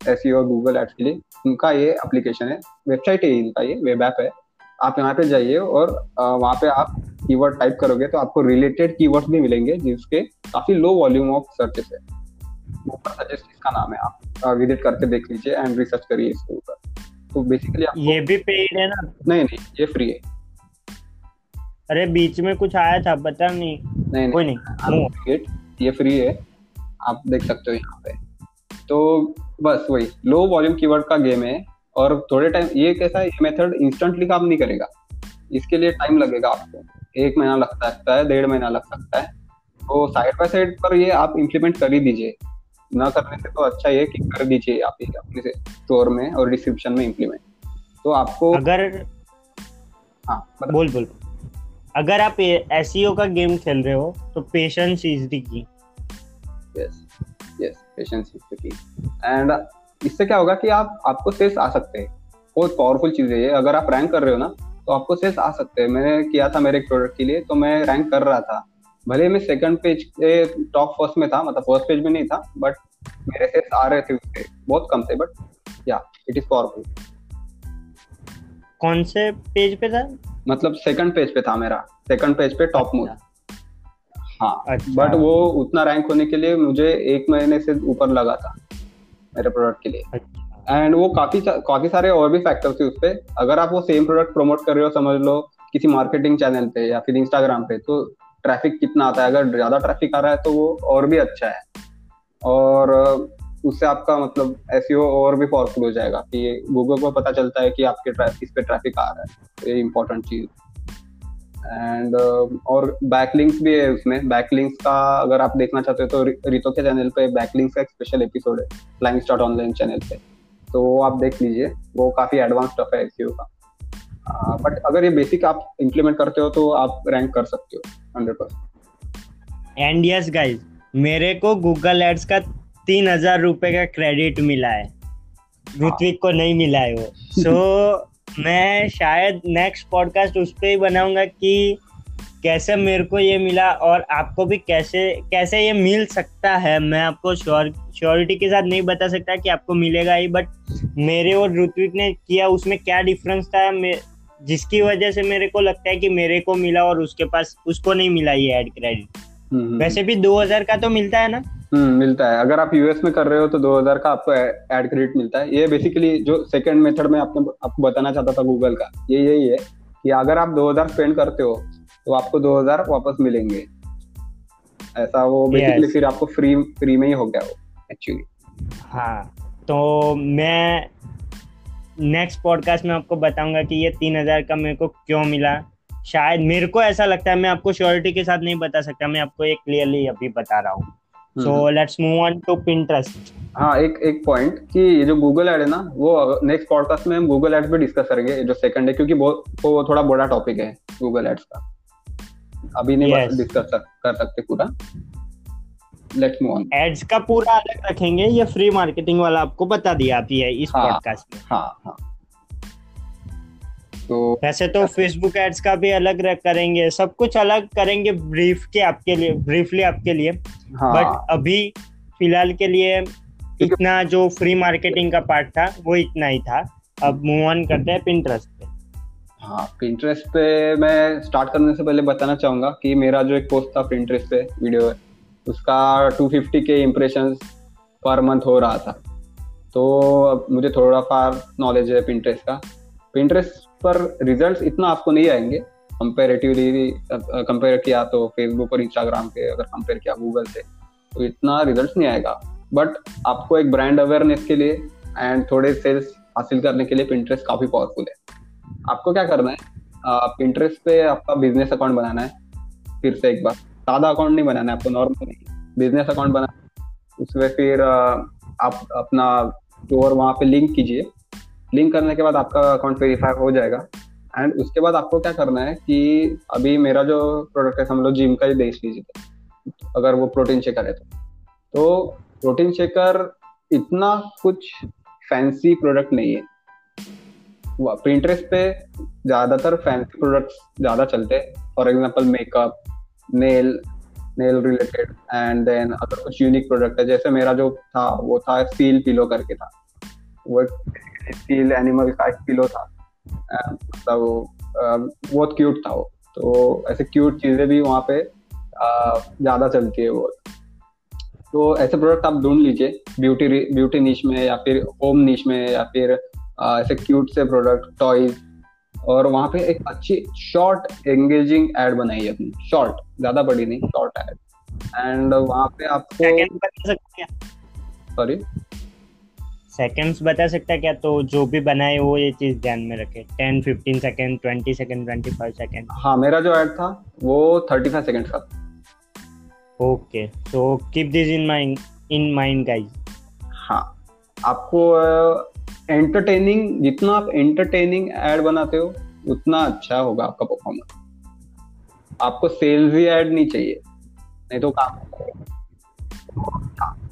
एस और गूगल एड्स के लिए, उनका ये एप्लीकेशन है. वेबसाइट है इनका ये वेब ऐप है. आप यहाँ पे जाइए और वहाँ पे आप कीवर्ड टाइप करोगे तो आपको रिलेटेड कीवर्ड्स भी मिलेंगे, जिसके काफ़ी लो वॉल्यूम ऑफ़ सर्चेस है. ऊपर सजेस्ट इसका नाम है आप। विज़िट करके देख लीजिए एंड रिसर्च करिए इसके ऊपर। तो बेसिकली ये भी पेड है ना? नहीं नहीं ये फ्री है। अरे बीच में कुछ आया था पता नहीं। नहीं कोई नहीं, ये फ्री है। आप देख सकते हो यहाँ पे। तो बस वही लो वॉल्यूम कीवर्ड का गेम है और थोड़े टाइम ये कैसा है ये मेथड इंस्टेंटली काम नहीं करेगा। इसके लिए टाइम लगेगा आपको। एक महीना लग सकता है डेढ़ महीना लग सकता है। तो साइड बाय साइड पर ये आप इम्प्लीमेंट कर ही दीजिए। ना करने से तो अच्छा है कि कर दीजिए आप ही अपने से स्टोर में और डिस्क्रिप्शन में इम्प्लीमेंट तो आपको अगर हाँ बोल बोल। अगर आप एस e का गेम खेल रहे हो तो patience is the key yes yes patience is the key and इससे क्या होगा कि आप आपको सेल्स आ सकते हैं। बहुत पावरफुल चीज़ है ये। अगर आप रैंक कर रहे हो ना तो आपको सेल्स आ सकते हैं। मैंने किया था मेरे एक प्रोडक्ट के लिए तो मैं रैंक कर रहा था। भले मैं सेकंड पेज के टॉप फ़र्स्ट में था मतलब फ़र्स्ट पेज में नहीं था बट मेरे सेल्स आ रहे थे उसके बहुत कम थे बट या इट इज़ पावरफुल कौन से पेज पे था? मतलब सेकंड पेज पे था मेरा सेकंड पेज पे टॉप मोस्ट हाँ अच्छा। बट वो उतना रैंक होने के लिए मुझे एक महीने से ऊपर लगा था मेरे प्रोडक्ट के लिए. अच्छा। एंड वो काफ़ी काफ़ी सारे और भी फैक्टर्स थे उस पर अगर आप वो सेम प्रोडक्ट प्रमोट कर रहे हो समझ लो किसी मार्केटिंग चैनल पे या फिर इंस्टाग्राम पे तो ट्रैफ़िक कितना आता है, अगर ज़्यादा ट्रैफ़िक आ रहा है तो वो और भी अच्छा है। और उससे आपका मतलब एस e और भी पावरफुल हो जाएगा कि गूगल को पता चलता है कि आपके इस पे ट्रैफ़िक आ रहा है ये इम्पोर्टेंट चीज़। एंड और बैकलिंक्स भी है उसमें। बैकलिंक्स का अगर आप देखना चाहते हो तो रितो के चैनल पे बैकलिंक्स का एक स्पेशल एपिसोड है फ्लाइंग स्टार्ट ऑनलाइन चैनल पे। तो वो आप देख लीजिए, वो काफ़ी एडवांस स्टफ़ है एसईओ का। बट uh, अगर ये बेसिक आप इम्प्लीमेंट करते हो तो आप रैंक कर सकते हो hundred percent and yes guys मेरे को गूगल एड्स का तीन हज़ार रुपए का क्रेडिट मिला है। ऋत्विक को नहीं मिला है वो। सो so, मैं शायद नेक्स्ट पॉडकास्ट उस पर ही बनाऊँगा कि कैसे मेरे को ये मिला और आपको भी कैसे कैसे ये मिल सकता है। मैं आपको श्योर श्योरिटी के साथ नहीं बता सकता कि आपको मिलेगा ही बट मेरे और ऋत्विक ने किया उसमें क्या डिफरेंस था जिसकी वजह से मेरे को लगता है कि मेरे को मिला और उसके पास उसको नहीं मिला ये एड क्रेडिट हम्म, हम्म। वैसे भी दो हज़ार का तो मिलता है ना? हम्म मिलता है। अगर आप यूएस में कर रहे हो तो 2000 का आपको एड क्रेडिट मिलता है। ये बेसिकली जो सेकंड मेथड में आपने आपको बताना चाहता था गूगल का ये यही है कि अगर आप 2000 स्पेंड करते हो तो आपको 2000 वापस मिलेंगे। ऐसा वो बेसिकली yes. फिर आपको फ्री फ्री में ही हो गया वो एक्चुअली हाँ तो मैं नेक्स्ट पॉडकास्ट में आपको बताऊँगा कि ये तीन हज़ार का मेरे को क्यों मिला। शायद मेरे को ऐसा लगता है मैं आपको श्योरिटी के साथ नहीं बता सकता मैं आपको एक क्लियरली अभी बता रहा हूँ। So let's move on to Pinterest हाँ एक एक पॉइंट कि ये जो गूगल एड है ना वो नेक्स्ट पॉडकास्ट में हम गूगल एड्स पे डिस्कस करेंगे जो सेकंड है क्योंकि वो वो थोड़ा बड़ा टॉपिक है गूगल एड्स का। अभी नहीं yes. डिस्कस कर सकते पूरा। लेट्स मूव ऑन एड्स का पूरा अलग रखेंगे ये फ्री मार्केटिंग वाला आपको बता दिया आप ये इस पॉडकास्ट हाँ, में। हाँ हाँ। तो वैसे तो फेसबुक एड्स का भी अलग करेंगे सब कुछ अलग करेंगे ब्रीफ के आपके लिए ब्रीफली आपके लिए। हाँ. बट अभी फ़िलहाल के लिए इतना जो फ्री मार्केटिंग का पार्ट था वो इतना ही था। अब मूव ऑन करते हैं पिंटरेस्ट पे। हाँ पिंटरेस्ट पे मैं स्टार्ट करने से पहले बताना चाहूँगा कि मेरा जो एक पोस्ट था पिंटरेस्ट पे वीडियो है उसका 250 के इम्प्रेशन पर मंथ हो रहा था। तो अब मुझे थोड़ा फार नॉलेज है पिंटरेस्ट का। पिंटरेस्ट पर रिजल्ट्स इतना आपको नहीं आएँगे। कंपेरेटिवली कंपेयर किया तो फेसबुक और इंस्टाग्राम के अगर कंपेयर किया गूगल से तो इतना रिजल्ट्स नहीं आएगा। बट आपको एक ब्रांड अवेयरनेस के लिए एंड थोड़े सेल्स हासिल करने के लिए पिंटरेस्ट काफ़ी पावरफुल है। आपको क्या करना है? पिंटरेस्ट पे आपका बिज़नेस अकाउंट बनाना है, फिर से एक बार। सादा अकाउंट नहीं बनाना है, आपको नॉर्मल बिज़नेस अकाउंट बनाना उसमें फिर आप अपना स्टोर वहाँ पे लिंक कीजिए। लिंक करने के बाद आपका अकाउंट वेरीफाई हो जाएगा। एंड उसके बाद आपको क्या करना है कि अभी मेरा जो प्रोडक्ट है लोग जिम का ही देख लीजिए। अगर वो प्रोटीन शेकर है तो। तो प्रोटीन शेकर इतना कुछ फैंसी प्रोडक्ट नहीं है। प्रिंटरेस्ट पे ज़्यादातर फैंसी प्रोडक्ट्स ज़्यादा चलते हैं। For example makeup nail nail related and then अगर कुछ यूनिक प्रोडक्ट है। जैसे मेरा जो था, वो था सील पिलो करके था। वो स्टील एनिमल का एक पिलो था। मतलब बहुत क्यूट था वो। तो ऐसे क्यूट चीज़ें भी वहाँ पे ज़्यादा चलती है वो। तो ऐसे प्रोडक्ट आप ढूंढ लीजिए। ब्यूटी ब्यूटी नीच में या फिर होम नीच में या फिर ऐसे क्यूट से प्रोडक्ट टॉयज और वहाँ पे एक अच्छी शॉर्ट एंगेजिंग एड बनाई है अपनी। शॉर्ट ज़्यादा बड़ी नहीं शॉर्ट एड एंड वहाँ पे आपको सॉरी सेकंड्स बता सकता है क्या? तो जो भी बनाए वो ये चीज़ ध्यान में रखे। Ten fifteen second twenty second twenty five second हाँ मेरा जो एड था वो थर्टी फाइव सेकेंड का okay so keep this in mind in mind guys हाँ आपको एंटरटेनिंग जितना आप एंटरटेनिंग एड बनाते हो, उतना अच्छा होगा आपका परफॉर्मेंस आपको सेल्स ही एड नहीं चाहिए, नहीं तो काम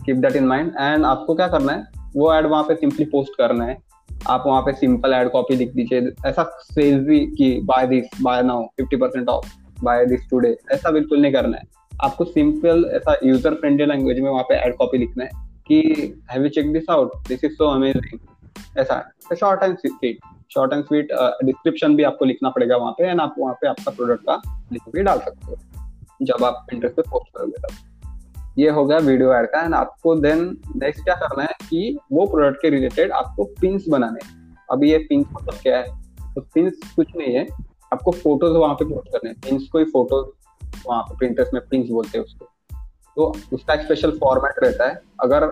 keep that in mind and आपको क्या करना है, वो एड वहाँ पे सिंपली पोस्ट करना है. आप वहाँ पे सिंपल एड कॉपी लिख दीजिए. ऐसा सेल्स भी कि buy this buy now fifty percent off buy this today ऐसा बिल्कुल नहीं करना है. आपको सिंपल ऐसा यूज़र फ्रेंडली लैंग्वेज में वहाँ पे एड कॉपी लिखना है कि have you check this out this is so amazing ऐसा है। Short and sweet short and sweet description भी आपको लिखना पड़ेगा वहाँ पे एंड आप वहाँ पे आपका प्रोडक्ट का लिंक भी डाल सकते हो, जब आप इंटरेस्ट पे पोस्ट करोगे तब। ये हो गया वीडियो एड का एंड आपको देन नेक्स्ट क्या करना है कि वो प्रोडक्ट के रिलेटेड आपको पिंस बनाने अभी ये पिंस मतलब क्या है? तो पिंस कुछ नहीं है, आपको फ़ोटोज़ वहाँ पे पोस्ट करने हैं। पिंस को ही फ़ोटोज़ वहाँ पे प्रिंटर्स में पिंस बोलते हैं उसको। तो उसका स्पेशल फॉर्मेट रहता है। अगर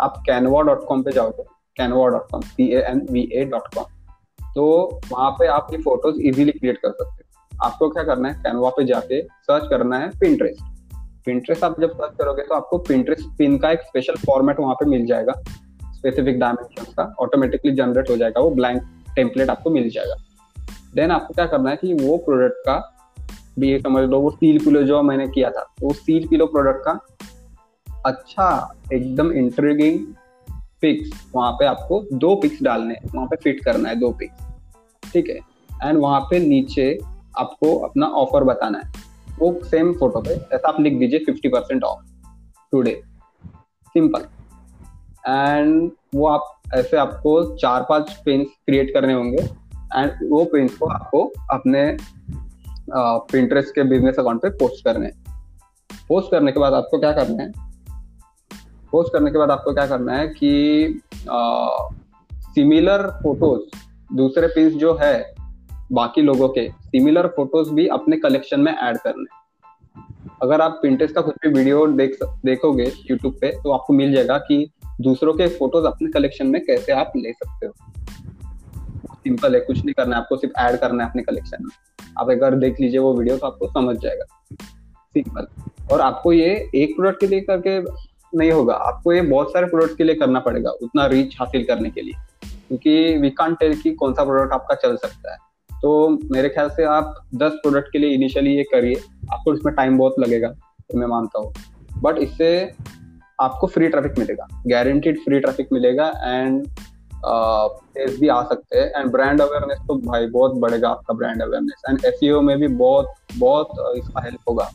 आप कैनवा डॉट कॉम पे जाओगे Canva dot com C A N V A dot com तो वहाँ पे आप ये फ़ोटोज़ इजीली क्रिएट कर सकते हो। आपको क्या करना है? कैनवा पे जाके सर्च करना है पिंट्रेस्ट पिंट्रेस्ट आप जब सर्च करोगे तो आपको पिंट्रेस्ट पिन का एक स्पेशल फॉर्मेट वहाँ पे मिल जाएगा। स्पेसिफिक डायमेंशन का ऑटोमेटिकली जनरेट हो जाएगा, वो ब्लैंक टेम्पलेट आपको मिल जाएगा। देन आपको क्या करना है कि वो प्रोडक्ट का, भी ये समझ लो, वो सील पिलो जो मैंने किया था, वो सील पिलो प्रोडक्ट का अच्छा एकदम इंट्रीगिंग पिक्स वहाँ पे आपको दो पिक्स डालने हैं, वहाँ पे फिट करना है दो पिक्स ठीक है? एंड वहाँ पे नीचे आपको अपना ऑफ़र बताना है। वो सेम फ़ोटो पे ऐसा आप लिख दीजिए fifty percent off today simple and वो आप, ऐसे आपको चार पाँच पेन्स क्रिएट करने होंगे। एंड वो पेन्स को आपको अपने प्रिंटरेस्ट के बिज़नेस अकाउंट पे पोस्ट करने हैं। पोस्ट करने के बाद आपको क्या करना है? पोस्ट करने के बाद आपको क्या करना है कि सिमिलर फ़ोटोज़ दूसरे पिंस जो है बाकी लोगों के सिमिलर फ़ोटोज़ भी अपने कलेक्शन में ऐड करने अगर आप पिंटेस का कुछ भी वीडियो देख देखोगे यूट्यूब पे तो आपको मिल जाएगा कि दूसरों के फ़ोटोज़ अपने कलेक्शन में कैसे आप ले सकते हो। सिंपल है, कुछ नहीं करना है, आपको सिर्फ़ ऐड करना है अपने कलेक्शन में। आप अगर देख लीजिए वो वीडियो तो आपको समझ जाएगा। सिंपल और आपको ये एक प्रोडक्ट के लिए करके नहीं होगा। आपको ये बहुत सारे प्रोडक्ट के लिए करना पड़ेगा, उतना रीच हासिल करने के लिए। क्योंकि वी कांट टेल कि कौन सा प्रोडक्ट आपका चल सकता है। तो मेरे ख्याल से आप 10 प्रोडक्ट के लिए इनिशियली ये करिए। आपको इसमें टाइम बहुत लगेगा तो मैं मानता हूँ। बट इससे आपको फ्री ट्रैफ़िक मिलेगा गारंटीड फ्री ट्रैफ़िक मिलेगा एंड एस भी आ सकते हैं। एंड ब्रांड अवेयरनेस तो भाई बहुत बढ़ेगा आपका ब्रांड अवेयरनेस एंड एस में भी बहुत बहुत इसका हेल्प होगा।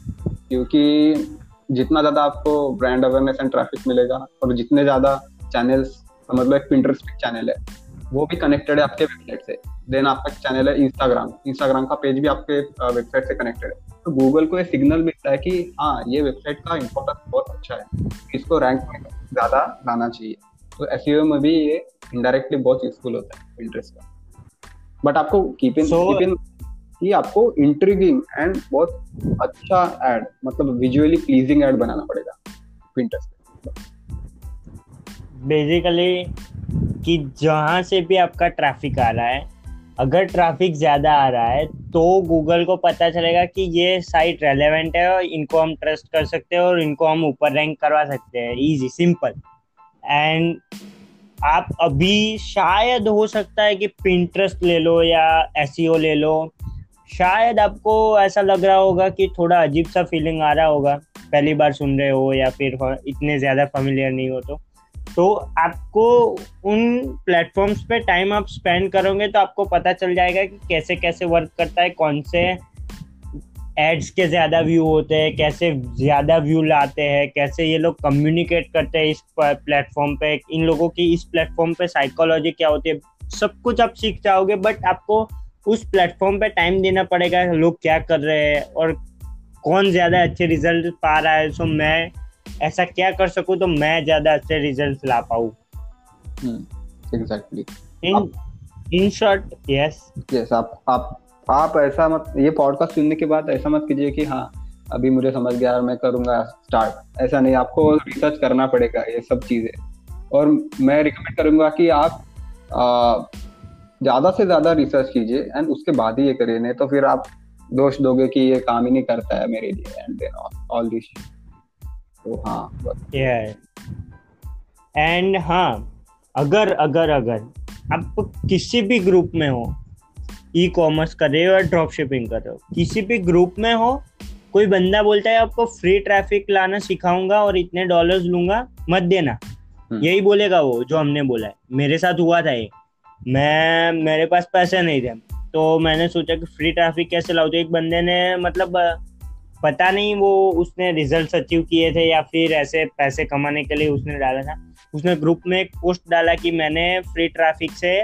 क्योंकि जितना ज़्यादा आपको ब्रांड अवेयरनेस एंड ट्रैफ़िक मिलेगा और जितने ज़्यादा चैनल्स समझ लो एक पिंटरेस्ट चैनल है वो भी कनेक्टेड है आपके वेबसाइट से। देन आपका चैनल है इंस्टाग्राम इंस्टाग्राम का पेज भी आपके वेबसाइट से कनेक्टेड है। तो गूगल को ये सिग्नल मिलता है कि हाँ ये वेबसाइट का इम्पोर्टेंस बहुत अच्छा है। इसको रैंक में ज़्यादा लाना चाहिए। तो एस में भी ये इनडायरेक्टली बहुत यूजफुल होता है इंटरेस्ट का। बट आपको कीप इन कीप इन कि आपको इंट्रीगिंग एंड बहुत अच्छा एड मतलब विजुअली प्लीजिंग एड बनाना पड़ेगा पिंटरेस्ट बेसिकली कि जहाँ से भी आपका ट्रैफ़िक आ रहा है, अगर ट्रैफ़िक ज़्यादा आ रहा है तो गूगल को पता चलेगा कि ये साइट रेलेवेंट है और इनको हम ट्रस्ट कर सकते हैं और इनको हम ऊपर रैंक करवा सकते हैं। इजी सिंपल एंड आप अभी शायद हो सकता है कि पिंट्रस्ट ले लो या एस e ले लो। शायद आपको ऐसा लग रहा होगा कि थोड़ा अजीब सा फीलिंग आ रहा होगा। पहली बार सुन रहे हो या फिर इतने ज़्यादा फेमिलियर नहीं हो तो। तो आपको उन प्लेटफॉर्म्स पे टाइम आप स्पेंड करोगे तो आपको पता चल जाएगा कि कैसे कैसे वर्क करता है, कौन से एड्स के ज़्यादा व्यू होते हैं, कैसे ज़्यादा व्यू लाते हैं, कैसे ये लोग कम्युनिकेट करते हैं इस प्लेटफॉर्म पे, इन लोगों की इस प्लेटफॉर्म पे साइकोलॉजी क्या होती है, सब कुछ आप सीख जाओगे बट आपको उस प्लेटफॉर्म पे टाइम देना पड़ेगा लोग क्या कर रहे हैं और कौन ज़्यादा अच्छे रिज़ल्ट पा रहा है। सो मैं ऐसा क्या कर सकूँ तो मैं ज़्यादा अच्छे रिज़ल्ट ला पाऊँ। Exactly in in short yes yes आप आप आप ऐसा मत ये पॉडकास्ट सुनने के बाद ऐसा मत कीजिए कि हाँ अभी मुझे समझ गया और मैं करूँगा स्टार्ट ऐसा नहीं आपको रिसर्च करना पड़ेगा ये सब चीज़ें। और मैं रिकमेंड करूँगा कि आप ज़्यादा से ज़्यादा रिसर्च कीजिए एंड उसके बाद ही ये करिए नहीं तो फिर आप दोष दोगे कि ये काम ही नहीं करता है मेरे लिए एंड देन ऑल दिस तो हाँ एंड हाँ अगर अगर अगर आप किसी भी ग्रुप में हो ई कॉमर्स कर रहे हो या ड्रॉप शिपिंग कर रहे हो किसी भी ग्रुप में हो कोई बंदा बोलता है आपको फ्री ट्रैफ़िक लाना सिखाऊँगा और इतने डॉलर्स लूँगा मत देना। हम्म। यही बोलेगा वो जो हमने बोला है। मेरे साथ हुआ था ये। मैं, मेरे पास पैसे नहीं थे। तो मैंने सोचा कि फ्री ट्रैफ़िक कैसे लाऊ? तो एक बंदे ने मतलब पता नहीं वो उसने रिज़ल्ट अचीव किए थे या फिर ऐसे पैसे कमाने के लिए उसने डाला था। उसने ग्रुप में एक पोस्ट डाला कि मैंने फ्री ट्रैफ़िक से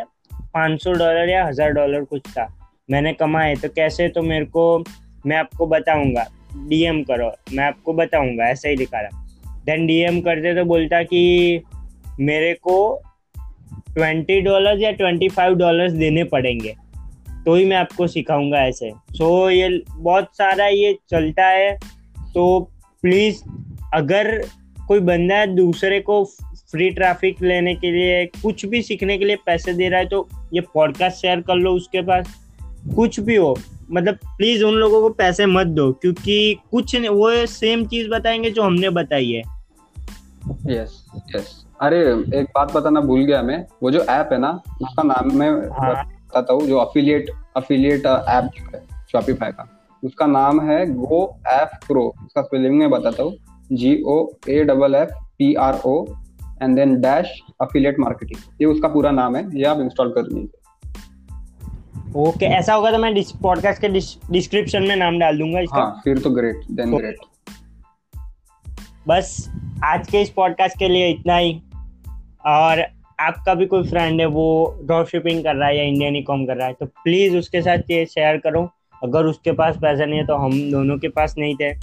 500 डॉलर या हज़ार डॉलर कुछ था। मैंने कमाए तो कैसे? तो मेरे को, मैं आपको बताऊँगा। डीएम करो, मैं आपको बताऊँगा, ऐसा ही लिखा रहा। देन डीएम करते तो बोलता कि मेरे को ट्वेंटी डॉलर या ट्वेंटी फाइव डॉलर देने पड़ेंगे। तो ही मैं आपको सिखाऊँगा ऐसे। सो so, ये बहुत सारा ये चलता है। तो प्लीज़ अगर कोई बंदा दूसरे को फ्री ट्रैफ़िक लेने के लिए कुछ भी सीखने के लिए पैसे दे रहा है तो ये पॉडकास्ट शेयर कर लो उसके पास। कुछ भी हो मतलब प्लीज़ उन लोगों को पैसे मत दो क्योंकि कुछ वो सेम चीज़ बताएँगे जो हमने बताई है। यस यस अरे एक बात बताना भूल गया मैं। वो जो ऐप है ना उसका नाम मैं हाँ. बताता हूँ जो अफिलिएट अफिलिएट ऐप है शॉपिफाई का। उसका नाम है गो एफ़ प्रो उसका स्पेलिंग मैं बताता हूँ। G O A double F P R O and then dash affiliate marketing ये उसका पूरा नाम है ये आप इंस्टॉल कर लीजिए। ओके ऐसा होगा तो मैं पॉडकास्ट के डिस्क्रिप्शन में नाम डाल दूँगा इसका। हाँ फिर तो ग्रेट देन ग्रेट बस आज के इस पॉडकास्ट के लिए इतना ही। और आपका भी कोई फ्रेंड है वो ड्रॉप शिपिंग कर रहा है या इंडियन ई कॉम कर रहा है तो प्लीज़ उसके साथ ये शेयर करो। अगर उसके पास पैसा नहीं है तो हम दोनों के पास नहीं थे।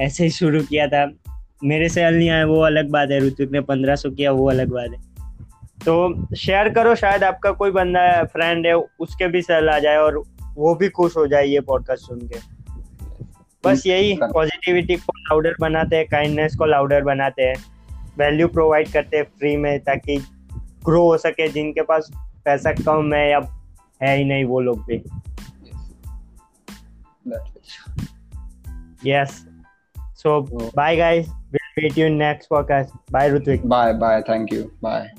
ऐसे ही शुरू किया था। मेरे सेल नहीं आए वो अलग बात है। ऋतिक ने पंद्रह सौ किया वो अलग बात है। तो शेयर करो शायद आपका कोई बंदा है फ्रेंड है उसके भी सेल आ जाए और वो भी खुश हो जाए ये पॉडकास्ट सुन के। बस यही पॉजिटिविटी को लाउडर बनाते हैं काइंडनेस को लाउडर बनाते हैं। वैल्यू प्रोवाइड करते हैं फ्री में ताकि ग्रो हो सके जिनके पास पैसा कम है या है ही नहीं वो लोग भी। Yes so bye guys will meet you next podcast bye Ritvik bye bye thank you bye